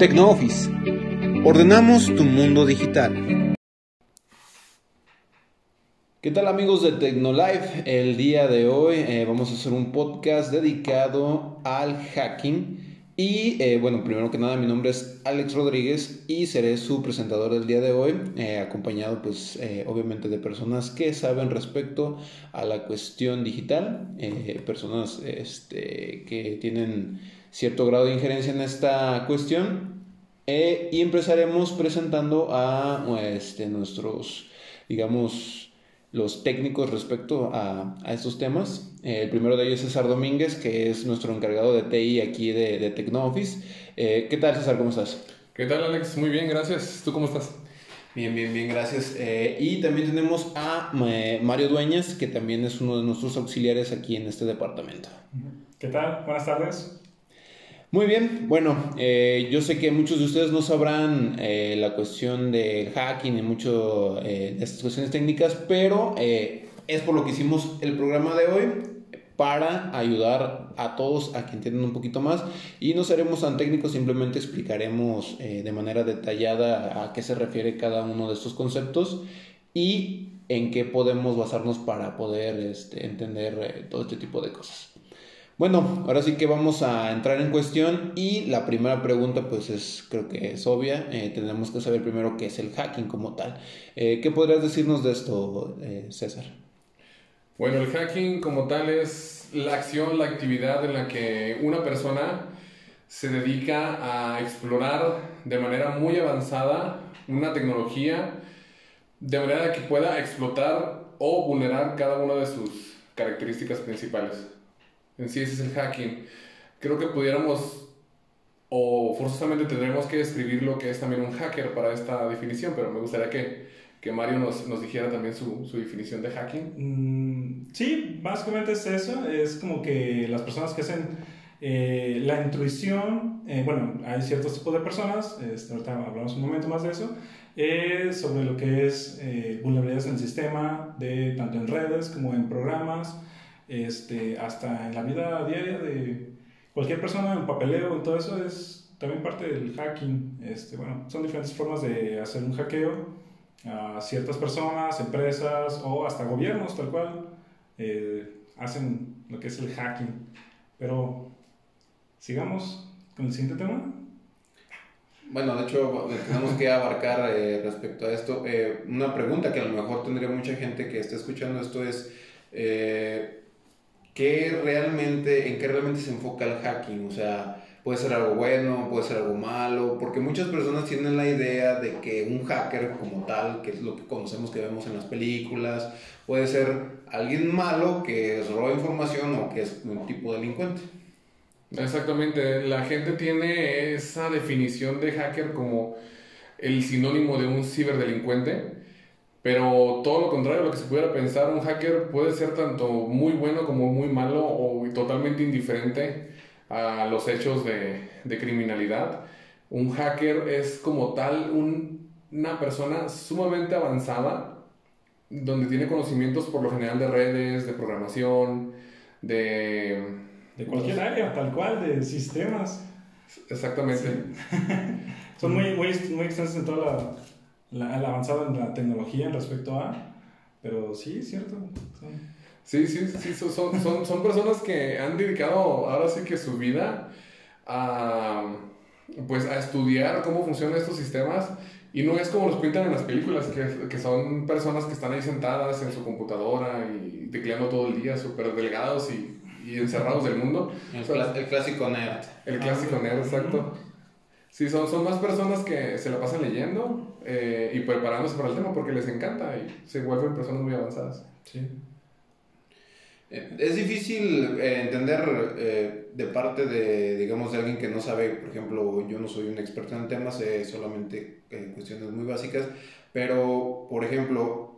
TecnoOffice. Ordenamos tu mundo digital. ¿Qué tal amigos de TecnoLife? El día de hoy eh, vamos a hacer un podcast dedicado al hacking. Y eh, bueno, primero que nada, mi nombre es Alex Rodríguez y seré su presentador del día de hoy, eh, acompañado pues obviamente de personas que saben respecto a la cuestión digital, personas este, que tienen cierto grado de injerencia en esta cuestión eh, y empezaremos presentando a este, nuestros, digamos, los técnicos respecto a, a estos temas. Eh, el primero de ellos es César Domínguez, que es nuestro encargado de TI aquí de, de TecnoOffice. Eh, ¿Qué tal, César? ¿Cómo estás? ¿Qué tal, Alex? Muy bien, gracias. ¿Tú cómo estás? Bien, bien, bien, gracias. y también tenemos a Mario Dueñas, que también es uno de nuestros auxiliares aquí en este departamento. ¿Qué tal? Buenas tardes. Muy bien, bueno, eh, yo sé que muchos de ustedes no sabrán eh, la cuestión del hacking y mucho eh, de estas cuestiones técnicas, pero es por lo que hicimos el programa de hoy para ayudar a todos a que entiendan un poquito más y no seremos tan técnicos, simplemente explicaremos de manera detallada a qué se refiere cada uno de estos conceptos y en qué podemos basarnos para poder este, entender todo este tipo de cosas. Bueno, ahora sí que vamos a entrar en cuestión y la primera pregunta pues es, creo que es obvia, eh, tenemos que saber primero qué es el hacking como tal. Eh, ¿Qué podrías decirnos de esto, eh, César? Bueno, el hacking como tal es la acción, la actividad en la que una persona se dedica a explorar de manera muy avanzada una tecnología de manera que pueda explotar o vulnerar cada una de sus características principales. En sí ese es el hacking. Creo que pudiéramos o forzosamente tendremos que describir lo que es también un hacker para esta definición, pero me gustaría que, que Mario nos, nos, dijera también su, su definición de hacking. Mm, sí, básicamente es eso, es como que las personas que hacen eh, la intuición, eh, bueno, hay ciertos tipos de personas, este, ahorita hablamos un momento más de eso, es sobre lo que es eh, vulnerabilidades en el sistema, de, tanto en redes como en programas, este, hasta en la vida diaria de cualquier persona, en papeleo, y todo eso es también parte del hacking. Este, bueno, son diferentes formas de hacer un hackeo a ciertas personas, empresas o hasta gobiernos, tal cual, eh, hacen lo que es el hacking. Pero sigamos con el siguiente tema. Bueno, de hecho, tenemos que abarcar eh, respecto a esto. Eh, una pregunta que a lo mejor tendría mucha gente que esté escuchando esto es, ¿qué realmente, en qué realmente se enfoca el hacking? O sea, puede ser algo bueno, puede ser algo malo, porque muchas personas tienen la idea de que un hacker como tal, que es lo que conocemos que vemos en las películas, puede ser alguien malo que roba información o que es un tipo delincuente. Exactamente, la gente tiene esa definición de hacker como el sinónimo de un ciberdelincuente pero todo lo contrario, lo que se pudiera pensar, un hacker puede ser tanto muy bueno como muy malo o totalmente indiferente a los hechos de, de criminalidad. Un hacker es como tal una persona sumamente avanzada, donde tiene conocimientos por lo general de redes, de programación, de... De cualquier área, tal cual, de sistemas. Exactamente. Son muy, muy, muy extensos en toda la la, el avanzado en la tecnología en respecto a, pero sí, es cierto. Sí, sí, sí, son, son, son personas que han dedicado ahora sí que su vida a, pues, a estudiar cómo funcionan estos sistemas y no es como los pintan en las películas, que, que son personas que están ahí sentadas en su computadora y tecleando todo el día, súper delgados y, y, encerrados del mundo. El, el, clásico nerd. El clásico nerd, exacto. Sí, son, son más personas que se la pasan leyendo eh, y preparándose para el tema porque les encanta y se vuelven personas muy avanzadas. Sí. Eh, es difícil eh, entender de parte de, digamos, de alguien que no sabe, por ejemplo, yo no soy un experto en temas, sé solamente cuestiones muy básicas, pero, por ejemplo,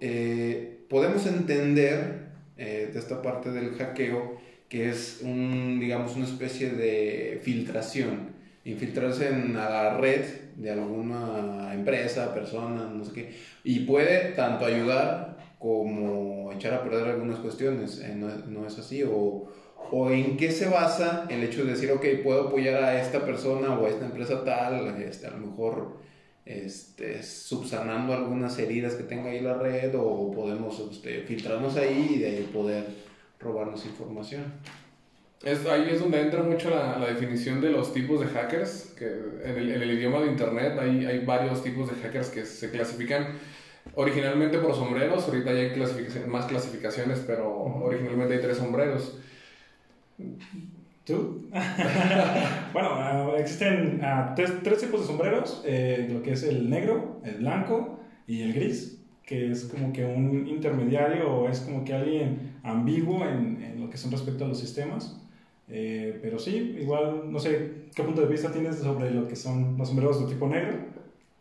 podemos entender de esta parte del hackeo que es un, digamos, una especie de filtración infiltrarse en la red de alguna empresa, persona, no sé qué, y puede tanto ayudar como echar a perder algunas cuestiones, eh, no, no, es así, o, ¿O en qué se basa el hecho de decir, ok, puedo apoyar a esta persona o a esta empresa tal, este, a lo mejor este, subsanando algunas heridas que tenga ahí la red o podemos este, filtrarnos ahí y de ahí poder robarnos información? Es, ahí es donde entra mucho la, la, definición de los tipos de hackers, que en el, en el idioma de Internet hay, hay, varios tipos de hackers que se clasifican originalmente por sombreros, ahorita ya hay clasificación, más clasificaciones, pero originalmente hay tres sombreros. ¿Tú? bueno, uh, existen uh, tres, tres, tipos de sombreros, eh, lo que es el negro, el blanco y el gris, que es como que un intermediario o es como que alguien ambiguo en, en lo que son respecto a los sistemas. Eh, pero sí, igual, no sé, ¿qué punto de vista tienes sobre lo que son los sombreros de tipo negro?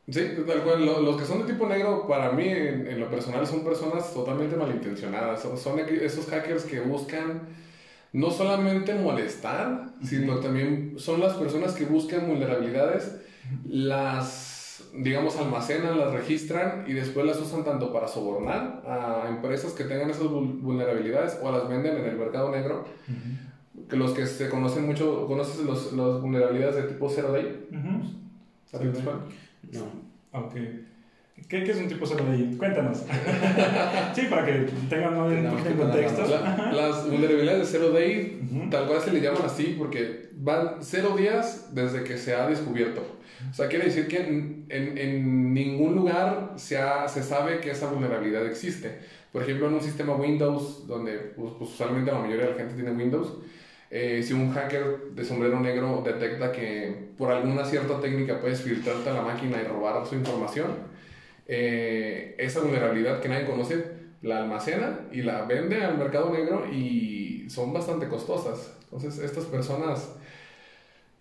Sí, tal cual. Los que son de tipo negro, para mí, en, en lo personal, son personas totalmente malintencionadas. Son, son esos hackers que buscan no solamente molestar, sino también son las personas que buscan vulnerabilidades, las, digamos, almacenan, las registran y después las usan tanto para sobornar a empresas que tengan esas vulnerabilidades o las venden en el mercado negro. Uh -huh que los que se conocen mucho, ¿conoces los, las vulnerabilidades de tipo 0 day? Uh -huh. No. Ok. ¿Qué, ¿Qué, es un tipo 0 day? Cuéntanos. sí, para que tengan un poquito de contexto. La, las vulnerabilidades de 0 day, uh -huh. tal cual se le llaman así porque van 0 días desde que se ha descubierto. O sea, quiere decir que en, en, en ningún lugar se, ha, se sabe que esa vulnerabilidad existe. Por ejemplo, en un sistema Windows, donde pues, pues, usualmente la mayoría de la gente tiene Windows, eh, si un hacker de sombrero negro detecta que por alguna cierta técnica puedes filtrarte a la máquina y robar su información, eh, esa vulnerabilidad que nadie conoce la almacena y la vende al mercado negro y son bastante costosas. Entonces estas personas,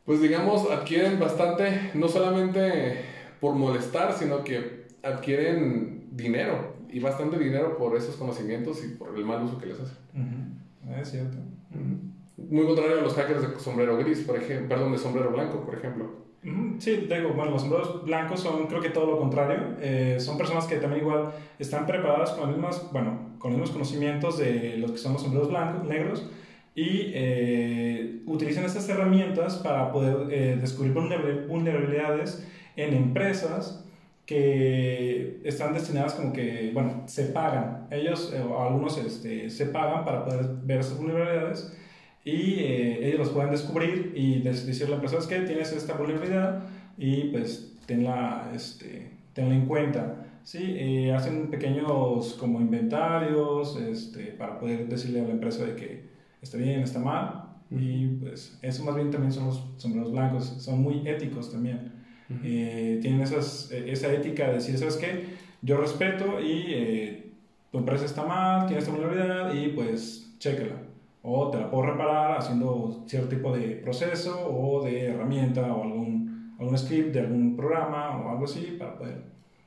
pues digamos, adquieren bastante, no solamente por molestar, sino que adquieren dinero y bastante dinero por esos conocimientos y por el mal uso que les hacen. Uh -huh. Es cierto. Uh -huh. Muy contrario a los hackers de sombrero gris, por ejemplo, perdón, de sombrero blanco, por ejemplo. Sí, digo, bueno, los sombreros blancos son creo que todo lo contrario. Eh, son personas que también igual están preparadas con los mismos, bueno, con los mismos conocimientos de los que son los sombreros blancos, negros, y eh, utilizan estas herramientas para poder eh, descubrir vulnerabilidades en empresas que están destinadas como que, bueno, se pagan. Ellos, o algunos este, se pagan para poder ver esas vulnerabilidades y eh, ellos los pueden descubrir y decirle a la empresa, que tienes esta vulnerabilidad y pues tenla, este, tenla en cuenta. Sí, eh, hacen pequeños como inventarios este, para poder decirle a la empresa de que está bien, está mal. Y pues eso más bien también son los sombreros blancos, son muy éticos también. Uh -huh. eh, tienen esas, esa ética de decir, ¿sabes qué? Yo respeto y eh, tu empresa está mal, tiene esta vulnerabilidad y pues chéquela o te la puedo reparar haciendo cierto tipo de proceso o de herramienta o algún, algún script de algún programa o algo así para poder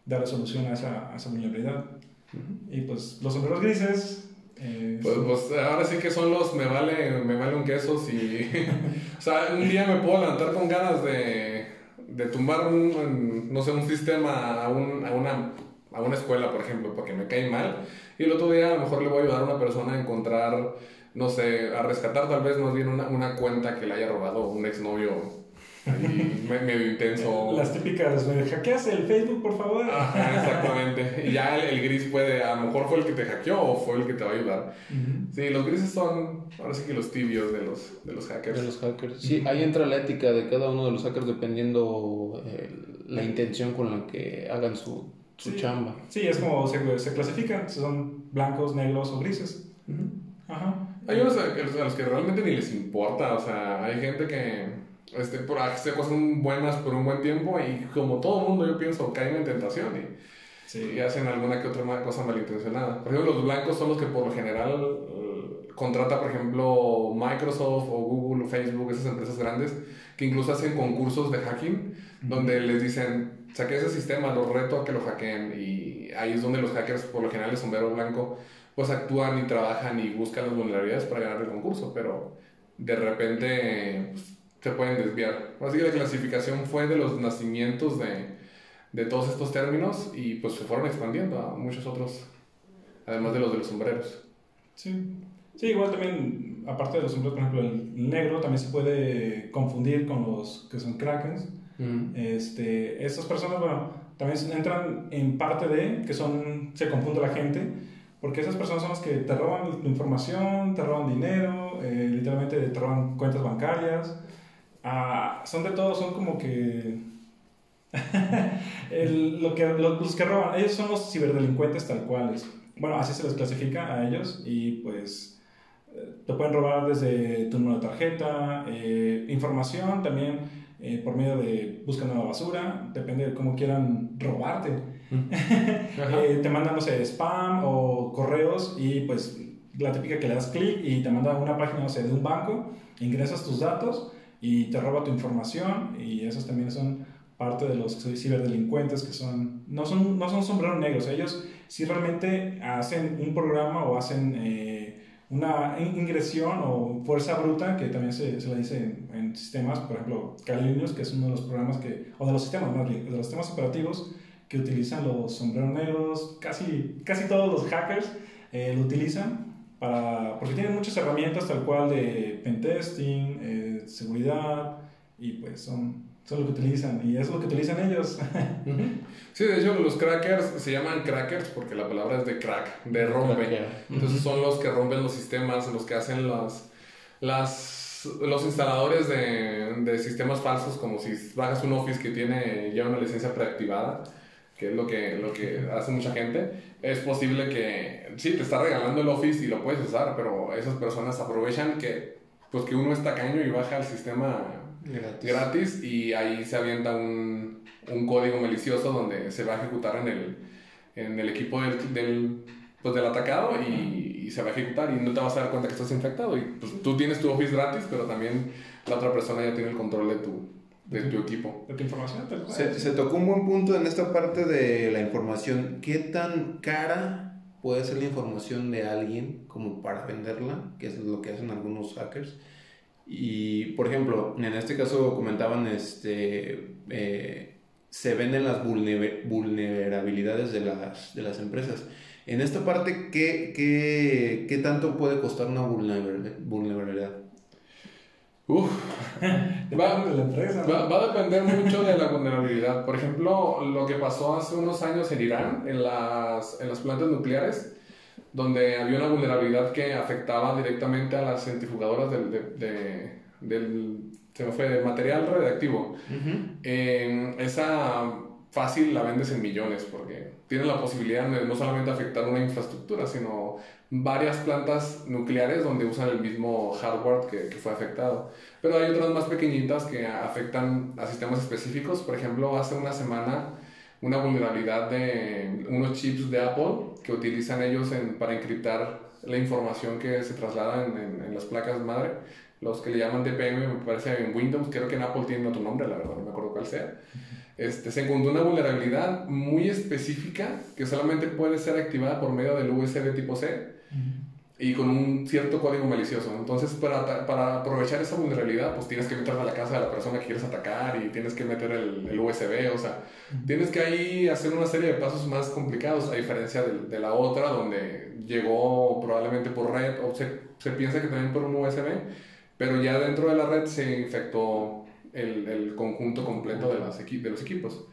darle solución a esa, a esa vulnerabilidad. Uh -huh. Y pues los sombreros grises... Eh, pues, pues, ahora sí que son los me vale, me vale un queso si... o sea, un día me puedo levantar con ganas de, de tumbar un, no sé, un sistema a, un, a, una, a una escuela, por ejemplo, porque me cae mal. Y el otro día a lo mejor le voy a ayudar a una persona a encontrar no sé, a rescatar tal vez más bien una, una cuenta que le haya robado un exnovio ahí medio intenso. Las típicas, hackeas el Facebook, por favor. Ajá, exactamente. Y ya el, el, gris puede, a lo mejor fue el que te hackeó o fue el que te va a ayudar. Uh -huh. Sí, los grises son, ahora sí que los tibios de los, de los hackers. De los hackers. Sí, uh -huh. ahí entra la ética de cada uno de los hackers dependiendo eh, la intención con la que hagan su, su sí. chamba. Sí, es como se, se clasifican, son blancos, negros o grises. Uh -huh. Ajá. Hay unos a los que realmente ni les importa, o sea, hay gente que este, por hacer cosas buenas por un buen tiempo y como todo mundo yo pienso caen en tentación y, sí. y hacen alguna que otra cosa malintencionada. Por ejemplo, los blancos son los que por lo general uh, contrata, por ejemplo, Microsoft o Google o Facebook, esas empresas grandes, que incluso hacen concursos de hacking, uh -huh. donde les dicen, saqué ese sistema, los reto a que lo hackeen y ahí es donde los hackers por lo general de sombrero blanco pues actúan y trabajan y buscan las vulnerabilidades para ganar el concurso, pero de repente pues, se pueden desviar. Así que la clasificación fue de los nacimientos de, de todos estos términos y pues se fueron expandiendo a muchos otros, además de los de los sombreros. Sí, sí igual también aparte de los sombreros, por ejemplo, el negro también se puede confundir con los que son krakens. Este, estas personas, bueno, también entran en parte de que son, se confunde la gente, porque esas personas son las que te roban la información, te roban dinero, eh, literalmente te roban cuentas bancarias. Ah, son de todo, son como que lo que los que roban, ellos son los ciberdelincuentes tal cuales. Bueno, así se les clasifica a ellos y pues eh, te pueden robar desde tu número de tarjeta, eh, información también eh, por medio de buscando la basura, depende de cómo quieran robarte. te mandan, no sé, spam o correos y pues la típica que le das clic y te manda a una página, no sé, de un banco, ingresas tus datos y te roba tu información y esos también son parte de los ciberdelincuentes que son, no son, no son sombreros negros, ellos sí realmente hacen un programa o hacen eh, una ingresión o fuerza bruta, que también se, se le dice en, sistemas, por ejemplo, Kali que es uno de los programas que, o de los sistemas, no, de los sistemas operativos que utilizan los sombreros negros, casi, casi todos los hackers eh, lo utilizan. Para, porque tienen muchas herramientas tal cual de pentesting, eh, seguridad, y pues son es lo que utilizan y es lo que utilizan ellos. Sí, de hecho los crackers se llaman crackers porque la palabra es de crack, de rompe. Entonces son los que rompen los sistemas, los que hacen las, las, los instaladores de, de sistemas falsos, como si bajas un Office que tiene ya una licencia preactivada, que es lo que, lo que hace mucha gente. Es posible que, sí, te está regalando el Office y lo puedes usar, pero esas personas aprovechan que, pues, que uno es tacaño y baja el sistema gratis. y ahí se avienta un, un, código malicioso donde se va a ejecutar en el, en el equipo del, del, pues del atacado y, y, se va a ejecutar y no te vas a dar cuenta que estás infectado. Y pues, tú tienes tu Office gratis, pero también la otra persona ya tiene el control de tu, de tu equipo. De tu información. Se, se tocó un buen punto en esta parte de la información. ¿Qué tan cara puede ser la información de alguien como para venderla? Que es lo que hacen algunos hackers y, por ejemplo, en este caso comentaban, este, eh, se venden las vulnerabilidades de las, de las empresas. En esta parte, ¿qué, qué, qué tanto puede costar una vulnerabilidad? Uf, va, va, va, a depender mucho de la vulnerabilidad. Por ejemplo, lo que pasó hace unos años en Irán, en las, en las plantas nucleares, donde había una vulnerabilidad que afectaba directamente a las centrifugadoras del, de, del se me fue, material radioactivo. esa fácil la vendes en millones porque tiene la posibilidad de no solamente afectar una infraestructura, sino varias plantas nucleares donde usan el mismo hardware que, que, fue afectado. Pero hay otras más pequeñitas que afectan a sistemas específicos. Por ejemplo, hace una semana una vulnerabilidad de unos chips de Apple que utilizan ellos en, para encriptar la información que se traslada en, en, las placas madre, los que le llaman DPM, me parece en Windows, creo que en Apple tiene otro nombre, la verdad, no me acuerdo cuál sea. Este, se encontró una vulnerabilidad muy específica que solamente puede ser activada por medio del USB tipo C y con un cierto código malicioso. Entonces, para, para, aprovechar esa vulnerabilidad, pues tienes que meter a la casa de la persona que quieres atacar y tienes que meter el, el USB, o sea, tienes que ahí hacer una serie de pasos más complicados, a diferencia de, de la otra, donde llegó probablemente por red, o se, se, piensa que también por un USB, pero ya dentro de la red se infectó el, el conjunto completo de, las de los equipos.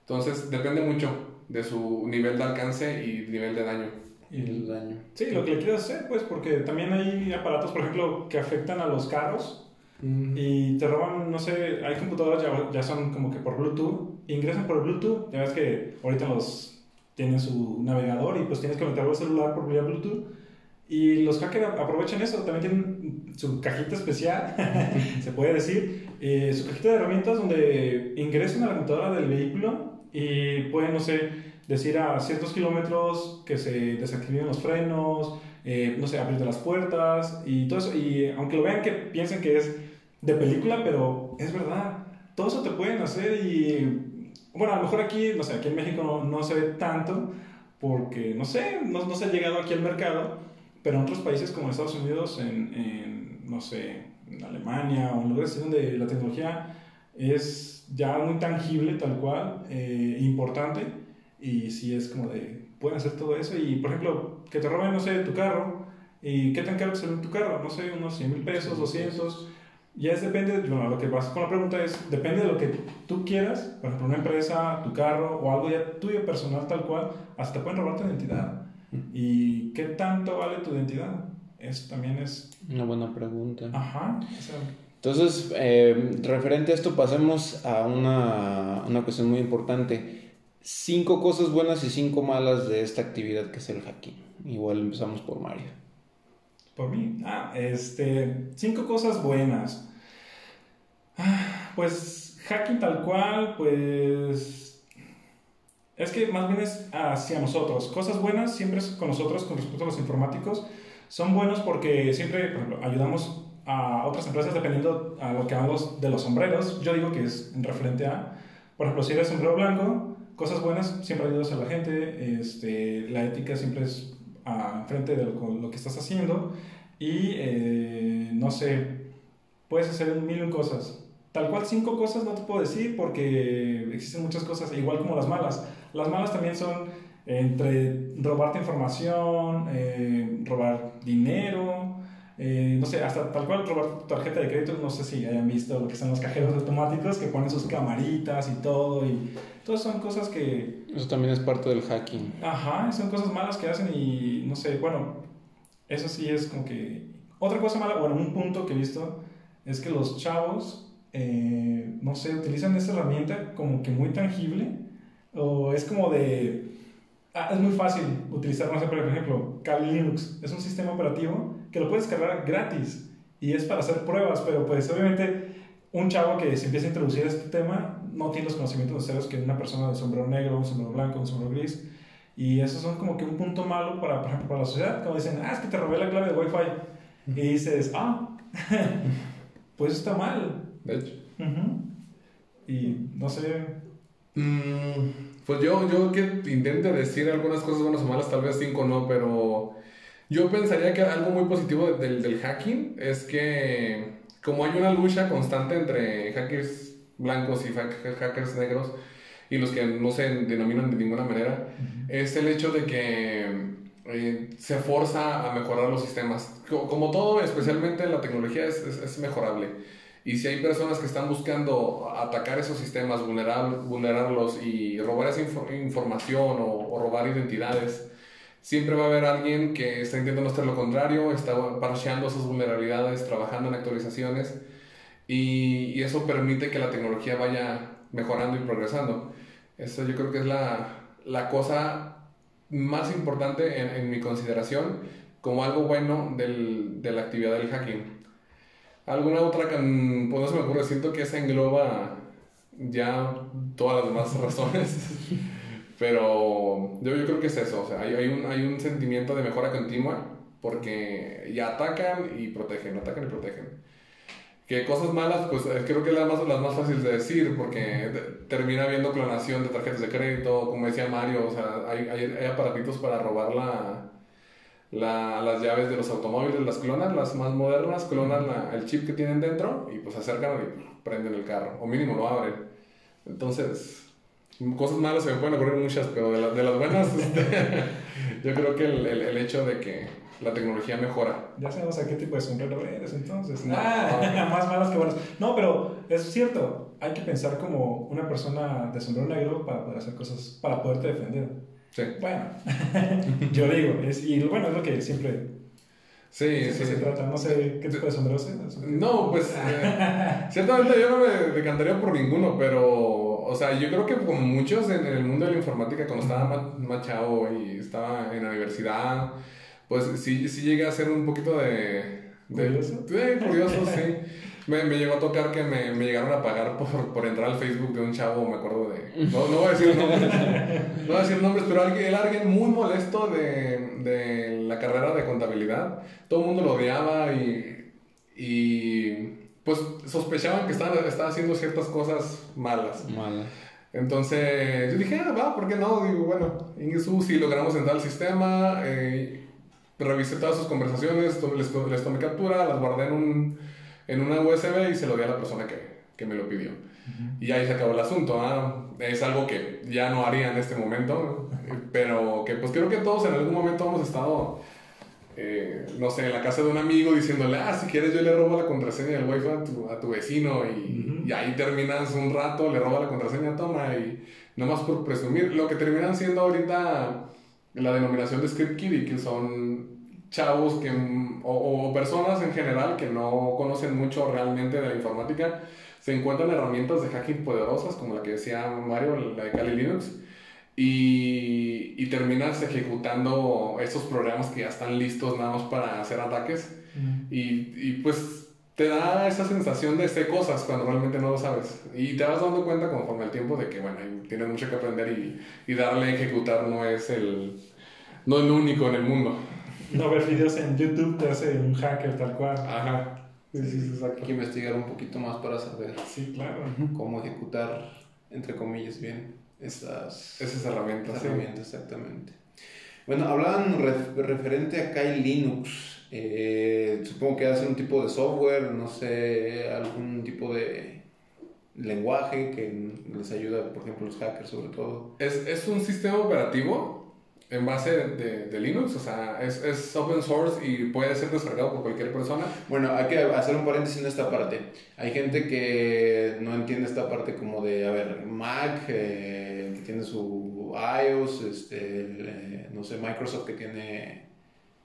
Entonces, depende mucho de su nivel de alcance y nivel de daño y el daño. Sí, lo que le quieres hacer, pues, porque también hay aparatos, por ejemplo, que afectan a los carros y te roban, no sé, hay computadoras ya, ya son como que por Bluetooth, ingresan por Bluetooth, ya ves que ahorita los tienen su navegador y pues tienes que meterlo al celular por vía Bluetooth. Y los hackers aprovechan eso, también tienen su cajita especial, se puede decir, eh, su cajita de herramientas donde ingresan a la computadora del vehículo y pueden, no sé, decir a ciertos kilómetros que se desactiven los frenos, eh, no sé, abrir las puertas y todo eso. Y aunque lo vean que piensen que es de película, pero es verdad. Todo eso te pueden hacer y, bueno, a lo mejor aquí, no sé, aquí en México no, no se ve tanto porque, no sé, no, no, se ha llegado aquí al mercado, pero en otros países como Estados Unidos, en, en no sé, en Alemania o en lugares donde la tecnología es ya muy tangible, tal cual, eh, importante y si es como de, pueden hacer todo eso y, por ejemplo, que te roben, no sé, tu carro ¿Y qué tan caro te sale tu carro? No sé, unos 100 mil pesos, 200. Ya es depende, bueno, lo que vas con la pregunta es, depende de lo que tú quieras, por ejemplo, una empresa, tu carro o algo ya tuyo personal tal cual, hasta te pueden robar tu identidad. ¿Y qué tanto vale tu identidad? Eso también es... Una buena pregunta. Ajá. O sea, Entonces, eh, referente a esto, pasemos a una, una cuestión muy importante. Cinco cosas buenas y cinco malas de esta actividad que es el hacking. Igual empezamos por Mario. Por mí. Ah, este. Cinco cosas buenas. Ah, pues hacking tal cual, pues. Es que más bien es hacia nosotros. Cosas buenas siempre es con nosotros con respecto a los informáticos. Son buenos porque siempre, por ejemplo, ayudamos a otras empresas dependiendo a lo que hablamos de los sombreros. Yo digo que es en referente a, por ejemplo, si eres sombrero blanco, cosas buenas, siempre ayudas a la gente. Este, la ética siempre es a frente de lo, lo, que estás haciendo y eh, no sé, puedes hacer un millón cosas. Tal cual cinco cosas no te puedo decir porque existen muchas cosas, igual como las malas. Las malas también son entre robarte información, eh, robar dinero, eh, no sé, hasta tal cual robar tu tarjeta de crédito, no sé si hayan visto lo que son los cajeros automáticos que ponen sus camaritas y todo y todas son cosas que... Eso también es parte del hacking. Ajá, son cosas malas que hacen y no sé, bueno, eso sí es como que... Otra cosa mala, bueno, un punto que he visto es que los chavos, eh, no sé, utilizan esta herramienta como que muy tangible o es como de... Ah, es muy fácil utilizar, no sé, por ejemplo, Kali Linux. Es un sistema operativo que lo puedes cargar gratis y es para hacer pruebas, pero pues obviamente un chavo que se empieza a introducir a este tema no tiene los conocimientos necesarios que una persona de sombrero negro, un sombrero blanco, un sombrero gris. Y eso son como que un punto malo para, por ejemplo, para la sociedad. Como dicen, ah, es que te robé la clave de Wi-Fi. Y dices, ah, pues está mal. De hecho. Uh -huh. Y no sé. Mm, pues yo, yo que intente decir algunas cosas buenas o malas, tal vez cinco no, pero yo pensaría que algo muy positivo del, del hacking es que como hay una lucha constante entre hackers blancos y hackers negros y los que no se denominan de ninguna manera, uh -huh. es el hecho de que eh, se forza a mejorar los sistemas. Como todo, especialmente la tecnología, es, es, es, mejorable. Y si hay personas que están buscando atacar esos sistemas, vulnerar, vulnerarlos y robar esa inf información o, robar identidades, siempre va a haber alguien que está intentando hacer lo contrario, está parcheando esas vulnerabilidades, trabajando en actualizaciones y, y, eso permite que la tecnología vaya mejorando y progresando. Eso yo creo que es la, la cosa más importante en, en, mi consideración como algo bueno del, de la actividad del hacking. ¿Alguna otra que pues no se me ocurre? Siento que esa engloba ya todas las demás razones. Pero yo, yo creo que es eso, o sea, hay, hay, un, hay un sentimiento de mejora continua porque ya atacan y protegen, atacan y protegen. Que cosas malas, pues eh, creo que es las más, las más fáciles de decir porque termina habiendo clonación de tarjetas de crédito, como decía Mario, o sea, hay, hay, hay para robar la, la, las llaves de los automóviles, las clonan, las más modernas, clonan la, el chip que tienen dentro y pues acercan y prenden el carro, o mínimo lo abren. Entonces, cosas malas se me pueden ocurrir muchas, pero de, la, de las buenas, este, yo creo que el, el, el, hecho de que la tecnología mejora. Ya sabemos a qué tipo de sombrero eres entonces. No, ah, más malas que buenas. No, pero es cierto, hay que pensar como una persona de sombrero negro para poder hacer cosas, para poderte defender. Sí. Bueno, yo digo, es, y bueno, es lo que siempre Sí, sí. se trata. No sé qué tipo de sombrero es. No, pues eh, ciertamente yo no me decantaría por ninguno, pero, o sea, yo creo que como muchos en, el mundo de la informática, cuando estaba más, más, chavo y estaba en la universidad, pues sí, sí llegué a hacer un poquito de... de ¿Curioso? De, curioso, sí. Me, me, llegó a tocar que me, me, llegaron a pagar por, por entrar al Facebook de un chavo, me acuerdo de... No, no voy a decir nombres, no voy a decir nombres, pero alguien, alguien muy molesto de, de la carrera de contabilidad. Todo el mundo lo odiaba y, y pues sospechaban que estaba, estaba haciendo ciertas cosas malas. Malas. Entonces yo dije, ah, va, ¿por qué no? Digo, bueno, Ingesu, si logramos entrar al sistema, eh, revisé todas sus conversaciones, les, les tomé captura, las guardé en un en una USB y se lo di a la persona que, que me lo pidió. Uh -huh. Y ahí se acabó el asunto. ¿ah? Es algo que ya no haría en este momento, pero que pues creo que todos en algún momento hemos estado eh, no sé, en la casa de un amigo diciéndole, ah, si quieres yo le robo la contraseña del wifi a tu, a tu vecino y, y, ahí terminas un rato, le roba la contraseña, toma, y nomás por presumir, lo que terminan siendo ahorita la denominación de script kiddie, que son chavos que, o, o, personas en general que no conocen mucho realmente de la informática, se encuentran herramientas de hacking poderosas, como la que decía Mario, la de Kali Linux, y, y, terminas ejecutando estos programas que ya están listos nada más para hacer ataques. Y, y, pues te da esa sensación de hacer cosas cuando realmente no lo sabes. Y te vas dando cuenta conforme el tiempo de que bueno tienes mucho que aprender y, y darle a ejecutar no es el no es lo único en el mundo no ver videos en YouTube te hace un hacker tal cual ajá sí, sí, sí, exacto. hay que investigar un poquito más para saber sí claro cómo ejecutar entre comillas bien esas, esas herramientas. Esas herramientas, exactamente. Bueno, hablaban referente a Kali Linux. Eh, supongo que hacen un tipo de software, no sé, algún tipo de lenguaje que les ayuda, por ejemplo, los hackers sobre todo. Es, es un sistema operativo en base de, de, Linux, o sea, es, es, open source y puede ser descargado por cualquier persona. Bueno, hay que hacer un paréntesis en esta parte. Hay gente que no entiende esta parte como de, a ver, Mac, eh, que tiene su iOS, este, eh, no sé, Microsoft que tiene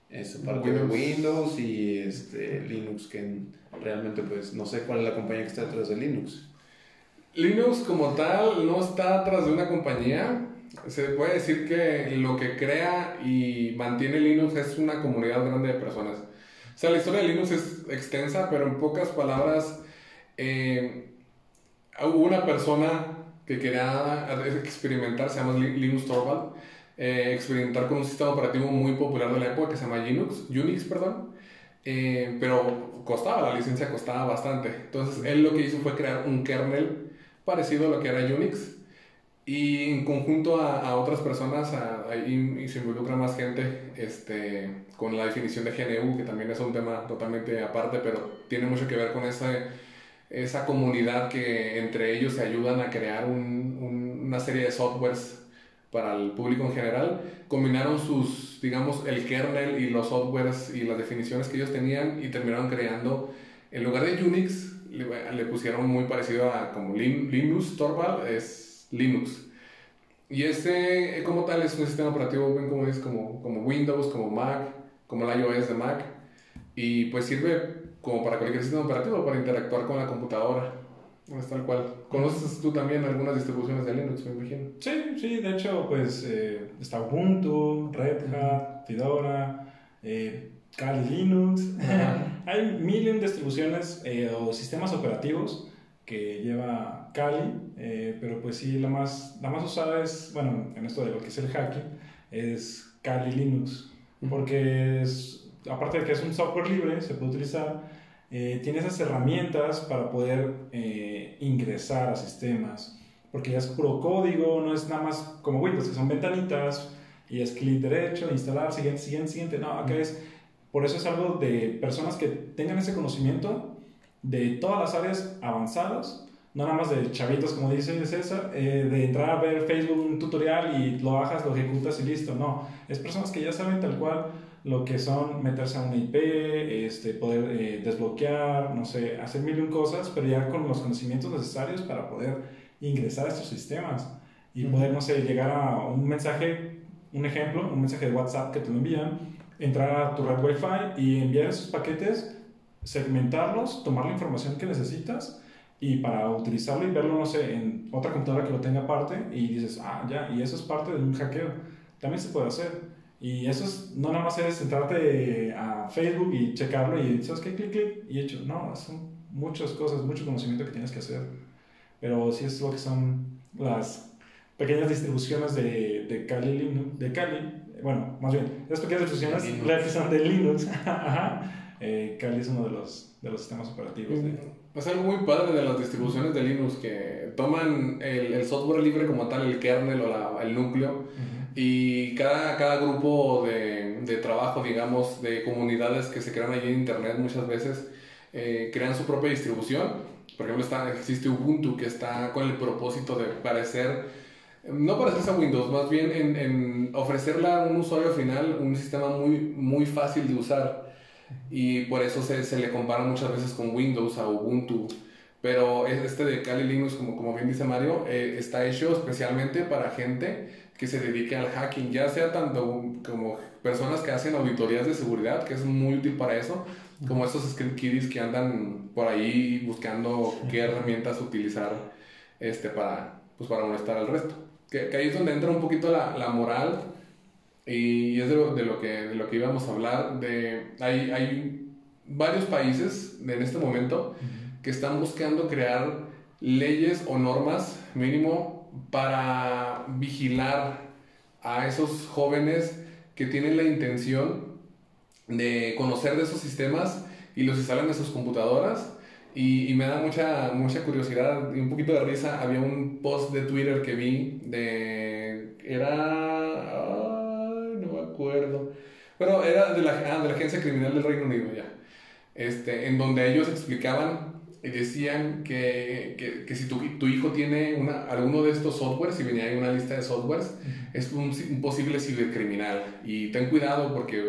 esta parte Windows. de Windows y este, Linux, que realmente pues no sé cuál es la compañía que está detrás de Linux. Linux como tal no está atrás de una compañía, se puede decir que lo que crea y mantiene Linux es una comunidad grande de personas. O sea, la historia de Linux es extensa, pero en pocas palabras, eh, hubo una persona que quería experimentar, se llama Linus Torvald, eh, experimentar con un sistema operativo muy popular de la época que se llama Linux, Unix, perdón, eh, pero costaba, la licencia costaba bastante. Entonces, él lo que hizo fue crear un kernel parecido a lo que era Unix, y en conjunto a, a otras personas, ahí se involucra más gente este, con la definición de GNU, que también es un tema totalmente aparte, pero tiene mucho que ver con esa, esa comunidad que entre ellos se ayudan a crear un, una serie de softwares para el público en general. Combinaron sus, digamos, el kernel y los softwares y las definiciones que ellos tenían y terminaron creando, en lugar de Unix, le, le pusieron muy parecido a como Linux Torvald, es Linux. Y este, como tal, es un sistema operativo, ven como es, como, como Windows, como Mac, como el iOS de Mac. Y pues sirve como para cualquier sistema operativo, para interactuar con la computadora. Es tal cual. ¿Conoces tú también algunas distribuciones de Linux, me imagino? Sí, sí, de hecho, pues eh, está Ubuntu, Red Hat, Fedora, eh, Kali Linux. Hay mil distribuciones eh, o sistemas operativos que lleva Kali, eh, pero pues sí, la más, la más usada es, bueno, en esto de lo que es el hacking, es Kali Linux, porque es, aparte de que es un software libre, se puede utilizar, eh, tiene esas herramientas para poder eh, ingresar a sistemas, porque ya es puro código, no es nada más como Windows, que son ventanitas, y es clic derecho, instalar, siguiente, siguiente, siguiente, no, acá es, por eso es algo de personas que tengan ese conocimiento de todas las áreas avanzadas, no nada más de chavitos, como dice César, eh, de entrar a ver Facebook un tutorial y lo bajas, lo ejecutas y listo. No, es personas que ya saben tal cual lo que son meterse a una IP, este, poder eh, desbloquear, no sé, hacer mil y cosas, pero ya con los conocimientos necesarios para poder ingresar a estos sistemas y poder, no sé, llegar a un mensaje, un ejemplo, un mensaje de WhatsApp que te lo envían, entrar a tu red Wi-Fi y enviar esos paquetes segmentarlos, tomar la información que necesitas y para utilizarlo y verlo, no sé, en otra computadora que lo tenga aparte y dices, ah, ya, y eso es parte de un hackeo. También se puede hacer. Y eso es, no nada más es entrarte a Facebook y checarlo y ¿sabes qué? Clic, clic y hecho. No, son muchas cosas, mucho conocimiento que tienes que hacer. Pero sí es lo que son las pequeñas distribuciones de, de Kali, de Kali, bueno, más bien, las pequeñas distribuciones que son de Linux. Ajá eh, Kali es uno de los, de los sistemas operativos. Es algo muy padre de las distribuciones de Linux que toman el, el software libre como tal, el kernel o la, el núcleo, y cada, cada grupo de, de, trabajo, digamos, de comunidades que se crean allí en Internet muchas veces, eh, crean su propia distribución. Por ejemplo, está, existe Ubuntu que está con el propósito de parecer no parecerse a Windows, más bien en, en, ofrecerle a un usuario final un sistema muy, muy fácil de usar. Y por eso se, se le compara muchas veces con Windows, a Ubuntu. Pero este de Kali Linux, como, como bien dice Mario, eh, está hecho especialmente para gente que se dedique al hacking, ya sea tanto como personas que hacen auditorías de seguridad, que es muy útil para eso, como estos script kiddies que andan por ahí buscando qué herramientas utilizar este, para, pues, para molestar al resto. Que, ahí es donde entra un poquito la, la moral y es de lo, de lo, que, de lo que íbamos a hablar. De, hay, hay varios países en este momento que están buscando crear leyes o normas mínimo para vigilar a esos jóvenes que tienen la intención de conocer de esos sistemas y los instalan en sus computadoras. Y, y, me da mucha, mucha curiosidad y un poquito de risa. Había un post de Twitter que vi de... Era acuerdo. Bueno, era de la, ah, de la Agencia Criminal del Reino Unido ya. Este, en donde ellos explicaban y decían que, que, que si tu, tu, hijo tiene una, alguno de estos softwares, y venía en una lista de softwares, es un, un, posible cibercriminal. Y ten cuidado porque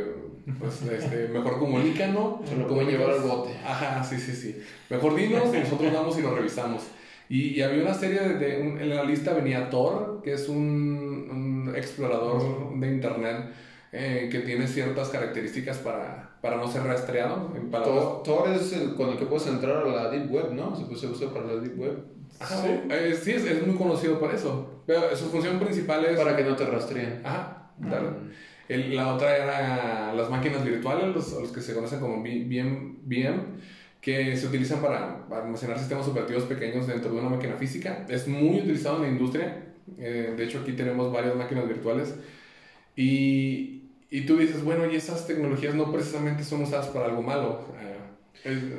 pues, este, mejor comunícanos. Se lo pueden llevar al bote. Ajá, sí, sí, sí. Mejor dinos, nosotros vamos y lo revisamos. Y, y había una serie de, de en la lista venía Tor, que es un, un explorador de internet eh, que tiene ciertas características para, para no ser rastreado. Para Tor, es el con el que puedes entrar a la Deep Web, ¿no? Se, usa para la Deep Web. Ajá, sí, eh, sí es, es, muy conocido por eso. Pero su función principal es... Para que no te rastreen. Ajá, claro. Mm. El, la otra era las máquinas virtuales, los, los que se conocen como VM, VM, que se utilizan para, para, almacenar sistemas operativos pequeños dentro de una máquina física. Es muy utilizado en la industria. Eh, de hecho, aquí tenemos varias máquinas virtuales. Y, y tú dices, bueno, y esas tecnologías no precisamente son usadas para algo malo. Eh,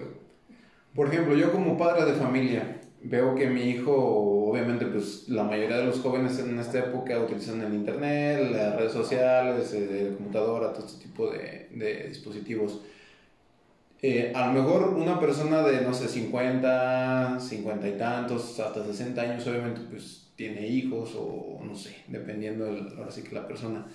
Por ejemplo, yo como padre de familia veo que mi hijo, obviamente, pues la mayoría de los jóvenes en esta época utilizan el internet, las redes sociales, eh, el computadora, todo este tipo de, dispositivos. Eh, a lo mejor una persona de, no sé, 50, 50 y tantos, hasta 60 años, obviamente, pues tiene hijos o no sé, dependiendo, del, ahora sí que la persona.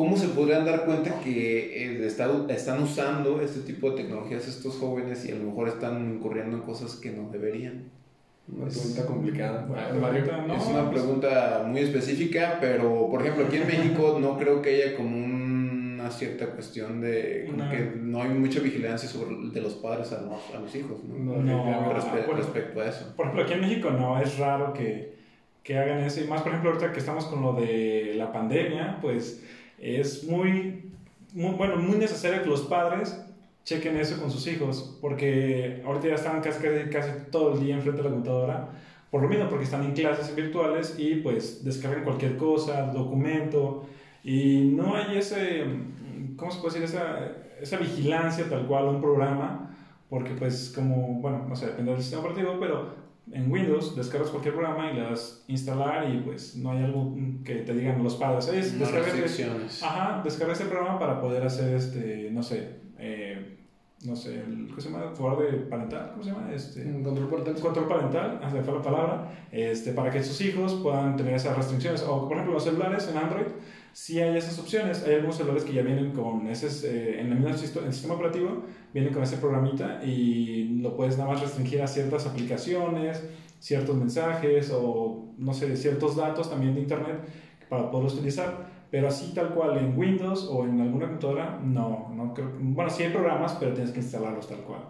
¿Cómo se podrían dar cuenta que eh, están usando este tipo de tecnologías estos jóvenes y a lo mejor están incurriendo en cosas que no deberían? Una pregunta complicada. es una pregunta muy específica, pero por ejemplo aquí en México no creo que haya como una cierta cuestión de que no hay mucha vigilancia sobre de los padres a los, a los hijos, ¿no? no respecto a eso. Por ejemplo, aquí en México no, es raro que, que hagan eso. Y más, por ejemplo, ahorita que estamos con lo de la pandemia, pues es muy, muy, bueno, muy necesario que los padres chequen eso con sus hijos, porque ahorita ya están casi, casi, todo el día enfrente de la computadora, por lo mismo, porque están en clases virtuales y pues descargan cualquier cosa, documento, y no hay ese, ¿cómo se puede decir? Esa, esa vigilancia tal cual un programa, porque pues como, bueno, no sé, depende del sistema operativo, pero en Windows, descargas cualquier programa y le das instalar y pues no hay algo que te digan los padres, es no este, ajá, descarga este programa para poder hacer este, no sé, eh, no sé, el, ¿cómo se llama? Favor de parental, ¿cómo se llama? Este, control parental. Control parental, hace la palabra, este, para que sus hijos puedan tener esas restricciones. O, por ejemplo, los celulares en Android, sí hay esas opciones. Hay algunos celulares que ya vienen con ese, eh, en el mismo sistema, sistema operativo, vienen con ese programita y lo puedes nada más restringir a ciertas aplicaciones, ciertos mensajes o, no sé, ciertos datos también de Internet para poderlos utilizar. Pero así tal cual en Windows o en alguna computadora, no, no creo. Bueno, sí hay programas, pero tienes que instalarlos tal cual.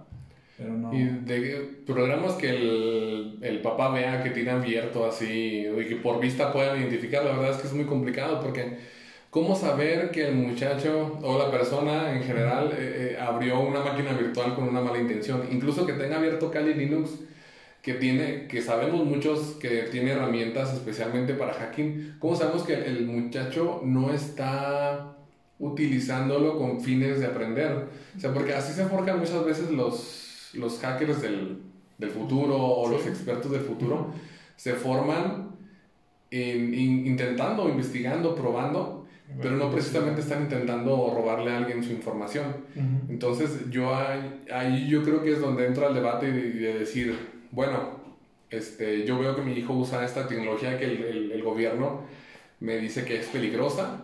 Pero no. Y de programas que el, el, papá vea que tiene abierto así y que por vista puedan identificar, la verdad es que es muy complicado porque ¿cómo saber que el muchacho o la persona en general eh, eh, abrió una máquina virtual con una mala intención? Incluso que tenga abierto Kali Linux que tiene, que sabemos muchos que tiene herramientas especialmente para hacking, ¿cómo sabemos que el muchacho no está utilizándolo con fines de aprender? O sea, porque así se forjan muchas veces los, los hackers del, del futuro o los expertos del futuro, se forman in, intentando, investigando, probando, pero no precisamente están intentando robarle a alguien su información. Entonces, yo ahí, ahí, yo creo que es donde entra el debate de, de decir, bueno, Este, yo veo que mi hijo usa esta tecnología que el, el, gobierno me dice que es peligrosa,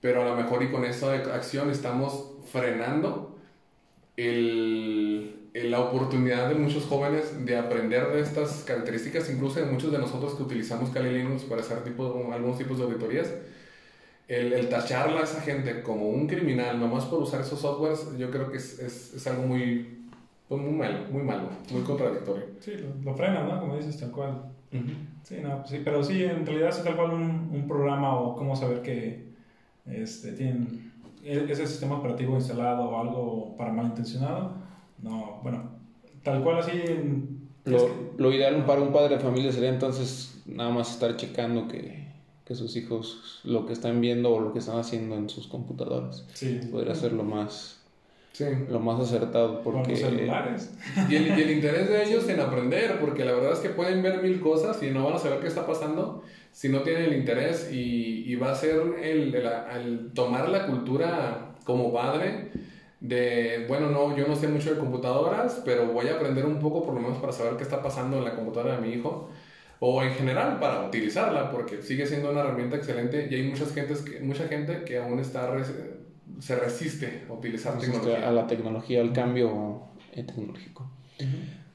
pero a lo mejor y con esa acción estamos frenando el, la oportunidad de muchos jóvenes de aprender de estas características, incluso de muchos de nosotros que utilizamos Kali Linux para hacer tipo, algunos tipos de auditorías. El, el, tacharla a esa gente como un criminal nomás por usar esos softwares, yo creo que es, es, es algo muy, pues muy malo, muy malo, muy contradictorio. Sí, lo, frena, ¿no? Como dices, tal cual. Sí, no, sí, pero sí, en realidad es tal cual un, un programa o cómo saber que este, tienen e, ese sistema operativo instalado o algo para malintencionado. No, bueno, tal cual así. Lo, lo ideal para un padre de familia sería entonces nada más estar checando que, que sus hijos lo que están viendo o lo que están haciendo en sus computadoras. Sí. Podría ser lo más Sí. Lo más acertado porque... celulares. Y el, y el, interés de ellos en aprender, porque la verdad es que pueden ver mil cosas y no van a saber qué está pasando si no tienen el interés y, y va a ser el, el, tomar la cultura como padre de, bueno, no, yo no sé mucho de computadoras, pero voy a aprender un poco por lo menos para saber qué está pasando en la computadora de mi hijo o en general para utilizarla, porque sigue siendo una herramienta excelente y hay muchas gentes que, mucha gente que aún está se resiste a utilizar tecnología. A la tecnología, al cambio eh, tecnológico.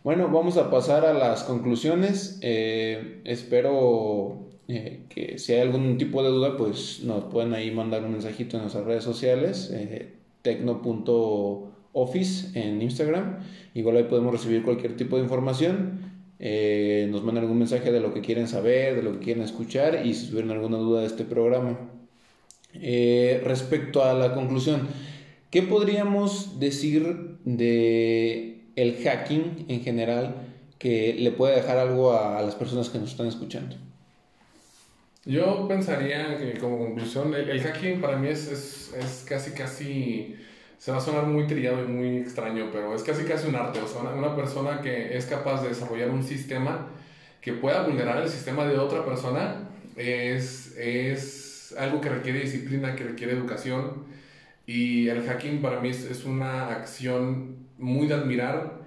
Bueno, vamos a pasar a las conclusiones. Eh, espero eh, que si hay algún tipo de duda, pues nos pueden ahí mandar un mensajito en nuestras redes sociales, tecno.office en Instagram. Igual ahí podemos recibir cualquier tipo de información. nos mandan algún mensaje de lo que quieren saber, de lo que quieren escuchar y si tuvieron alguna duda de este programa. Eh, respecto a la conclusión, ¿qué podríamos decir de el hacking en general que le puede dejar algo a, las personas que nos están escuchando? Yo pensaría que como conclusión, el, hacking para mí es, es, es, casi, casi, se va a sonar muy trillado y muy extraño, pero es casi, casi un arte. O sea, una, una persona que es capaz de desarrollar un sistema que pueda vulnerar el sistema de otra persona es, es algo que requiere disciplina, que requiere educación. Y el hacking para mí es, una acción muy de admirar,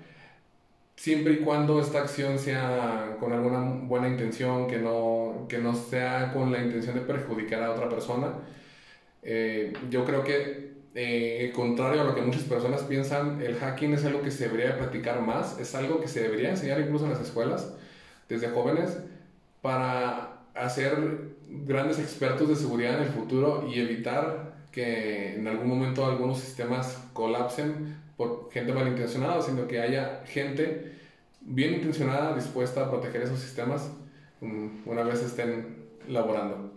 siempre y cuando esta acción sea con alguna buena intención, que no, que no sea con la intención de perjudicar a otra persona. Eh, yo creo que, eh, contrario a lo que muchas personas piensan, el hacking es algo que se debería practicar más, es algo que se debería enseñar incluso en las escuelas, desde jóvenes, para hacer grandes expertos de seguridad en el futuro y evitar que en algún momento algunos sistemas colapsen por gente malintencionada, sino que haya gente bien intencionada dispuesta a proteger esos sistemas mm, una vez estén laborando.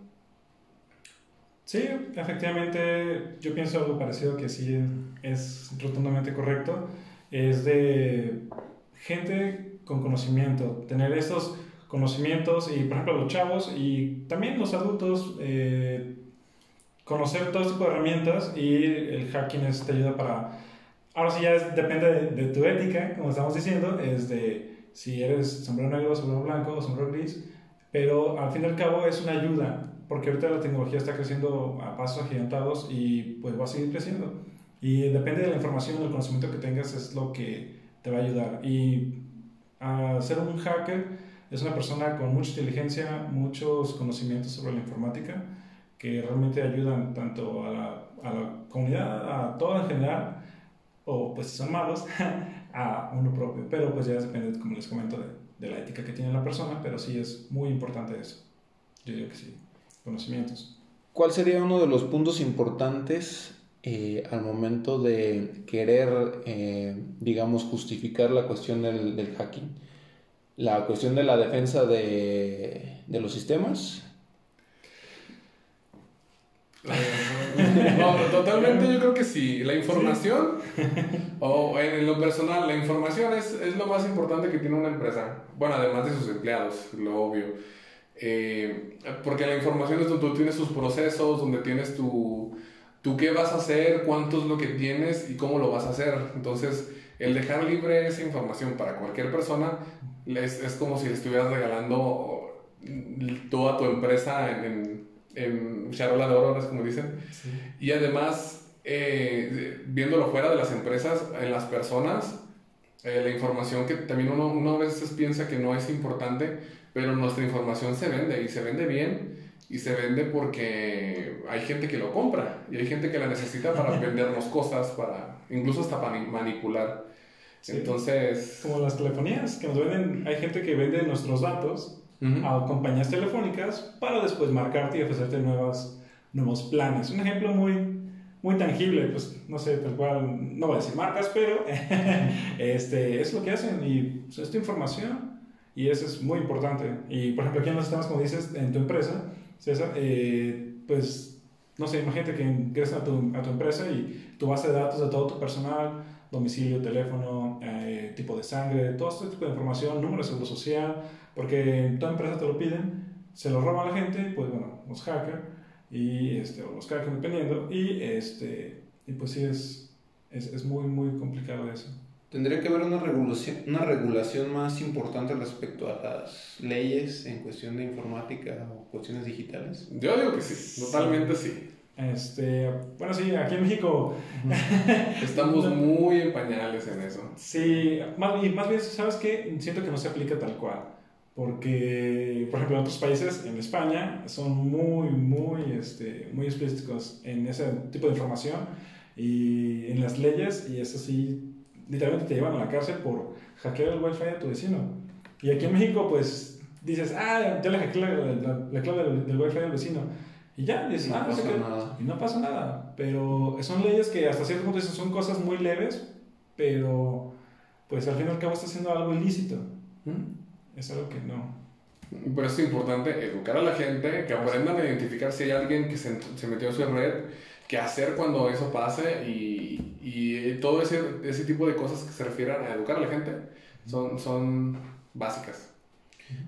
Sí, efectivamente, yo pienso algo parecido que sí es rotundamente correcto. Es de gente con conocimiento, tener estos conocimientos y, por ejemplo, los chavos y también los adultos, eh, conocer todo tipo de herramientas y el hacking te ayuda para... Ahora sí ya depende de, tu ética, como estamos diciendo, es de si eres sombrero negro, sombrero blanco o sombrero gris, pero al fin y al cabo es una ayuda, porque ahorita la tecnología está creciendo a pasos agigantados y pues va a seguir creciendo. Y depende de la información, el conocimiento que tengas es lo que te va a ayudar. Y a ser un hacker es una persona con mucha inteligencia, muchos conocimientos sobre la informática, que realmente ayudan tanto a la, a la comunidad, a toda en general, o pues si son malos, a uno propio. Pero pues ya depende, como les comento, de, la ética que tiene la persona, pero sí es muy importante eso. Yo digo que sí, conocimientos. ¿Cuál sería uno de los puntos importantes eh, al momento de querer, eh, digamos, justificar la cuestión del, hacking? la cuestión de la defensa de, de los sistemas. No, totalmente yo creo que sí. La información, o en lo personal, la información es, es, lo más importante que tiene una empresa. Bueno, además de sus empleados, lo obvio. Eh, porque la información es donde tú tienes tus procesos, donde tienes tu, tu qué vas a hacer, cuánto es lo que tienes y cómo lo vas a hacer. Entonces, el dejar libre esa información para cualquier persona es, es como si le estuvieras regalando toda tu empresa en, en, charola de oro, como dicen. Y además, eh, viéndolo fuera de las empresas, en las personas, eh, la información que también uno, uno a veces piensa que no es importante, pero nuestra información se vende y se vende bien y se vende porque hay gente que lo compra y hay gente que la necesita para vendernos cosas, para incluso hasta para manipular. Entonces... Como las telefonías, que nos venden, hay gente que vende nuestros datos a compañías telefónicas para después marcarte y ofrecerte nuevas, nuevos planes. Un ejemplo muy, muy tangible, pues no sé, tal cual, no voy a decir marcas, pero este, es lo que hacen y pues, es tu información y eso es muy importante. Y por ejemplo, aquí en los sistemas, como dices, en tu empresa, César, eh, pues no sé, imagínate que ingresas a tu, a tu empresa y tu base de datos de todo tu personal, domicilio, teléfono, eh, tipo de sangre, todo este tipo de información, número de seguro social, porque en toda empresa te lo piden, se lo roba a la gente, pues bueno, los hackers, y, este, o los hackers dependiendo, y, este, y pues sí, es, es, es muy, muy complicado eso. ¿Tendría que haber una regulación, una regulación más importante respecto a las leyes en cuestión de informática o cuestiones digitales? Yo digo que sí, totalmente sí. Este, bueno, sí, aquí en México estamos muy en pañales en eso. Sí, más, y más bien, ¿sabes qué? Siento que no se aplica tal cual. Porque, por ejemplo, en otros países, en España, son muy, muy, este, muy explícitos en ese tipo de información y en las leyes, y eso sí, literalmente te llevan a la cárcel por hackear el wifi de tu vecino. Y aquí en México, pues dices, ah, ya le hackeé la, clave del, del wifi del vecino y ya, y, no, ah, pasa nada. y no pasa nada. Pero son leyes que hasta cierto punto son cosas muy leves, pero pues al fin y al cabo está haciendo algo ilícito. ¿Mm? Es algo que no. Pero es importante educar a la gente, que aprendan a identificar si hay alguien que se, se metió en su red, qué hacer cuando eso pase y, y todo ese, ese tipo de cosas que se refieran a educar a la gente son, son básicas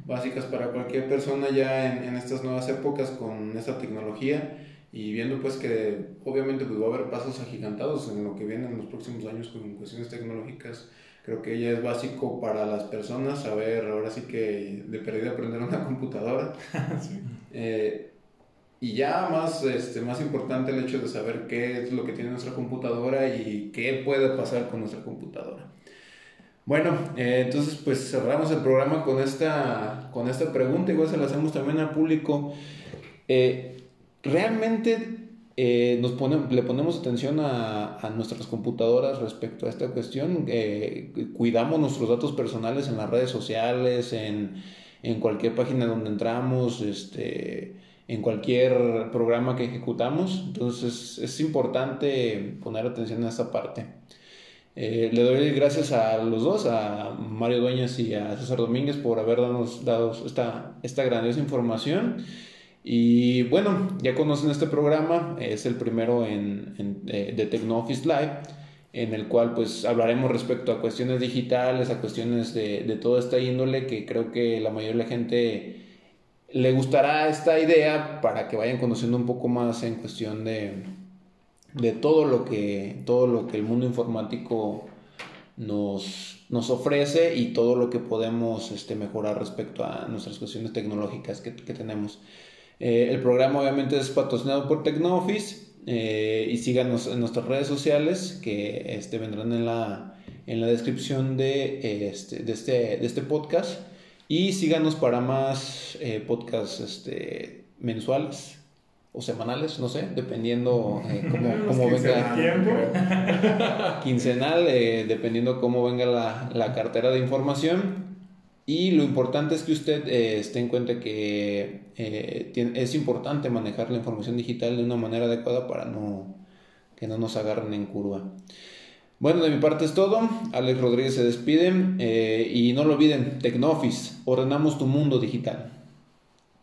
básicas para cualquier persona ya en, en, estas nuevas épocas con esta tecnología y viendo pues que obviamente pues va a haber pasos agigantados en lo que viene en los próximos años con cuestiones tecnológicas creo que ya es básico para las personas saber ahora sí que de perdida aprender una computadora eh, y ya más, este, más importante el hecho de saber qué es lo que tiene nuestra computadora y qué puede pasar con nuestra computadora. Bueno, eh, entonces pues cerramos el programa con esta, con esta pregunta, igual se la hacemos también al público. Eh, ¿Realmente eh, nos le ponemos atención a, nuestras computadoras respecto a esta cuestión? ¿Cuidamos nuestros datos personales en las redes sociales, en, en cualquier página donde entramos, este, en cualquier programa que ejecutamos? Entonces es importante poner atención a esta parte. Eh, le doy gracias a los dos, a Mario Dueñas y a César Domínguez por habernos dado esta, esta grandiosa información. Y bueno, ya conocen este programa, es el primero en, eh, de TecnoOffice Live, en el cual pues hablaremos respecto a cuestiones digitales, a cuestiones de, de toda esta índole que creo que la mayoría de la gente le gustará esta idea para que vayan conociendo un poco más en cuestión de, de todo lo que, todo lo que el mundo informático nos, nos ofrece y todo lo que podemos este, mejorar respecto a nuestras cuestiones tecnológicas que, que tenemos. Eh, el programa obviamente es patrocinado por TecnoOffice eh, y síganos en nuestras redes sociales que este, vendrán en la, en la descripción de, este, de, este, de este podcast y síganos para más eh, podcasts este, mensuales o semanales, no sé, dependiendo eh, cómo, venga. Quincenal, eh, dependiendo cómo venga la, la, cartera de información. Y lo importante es que usted eh, esté en cuenta que es importante manejar la información digital de una manera adecuada para no, que no nos agarren en curva. Bueno, de mi parte es todo. Alex Rodríguez se despide. y no lo olviden, Tecnoffice, ordenamos tu mundo digital.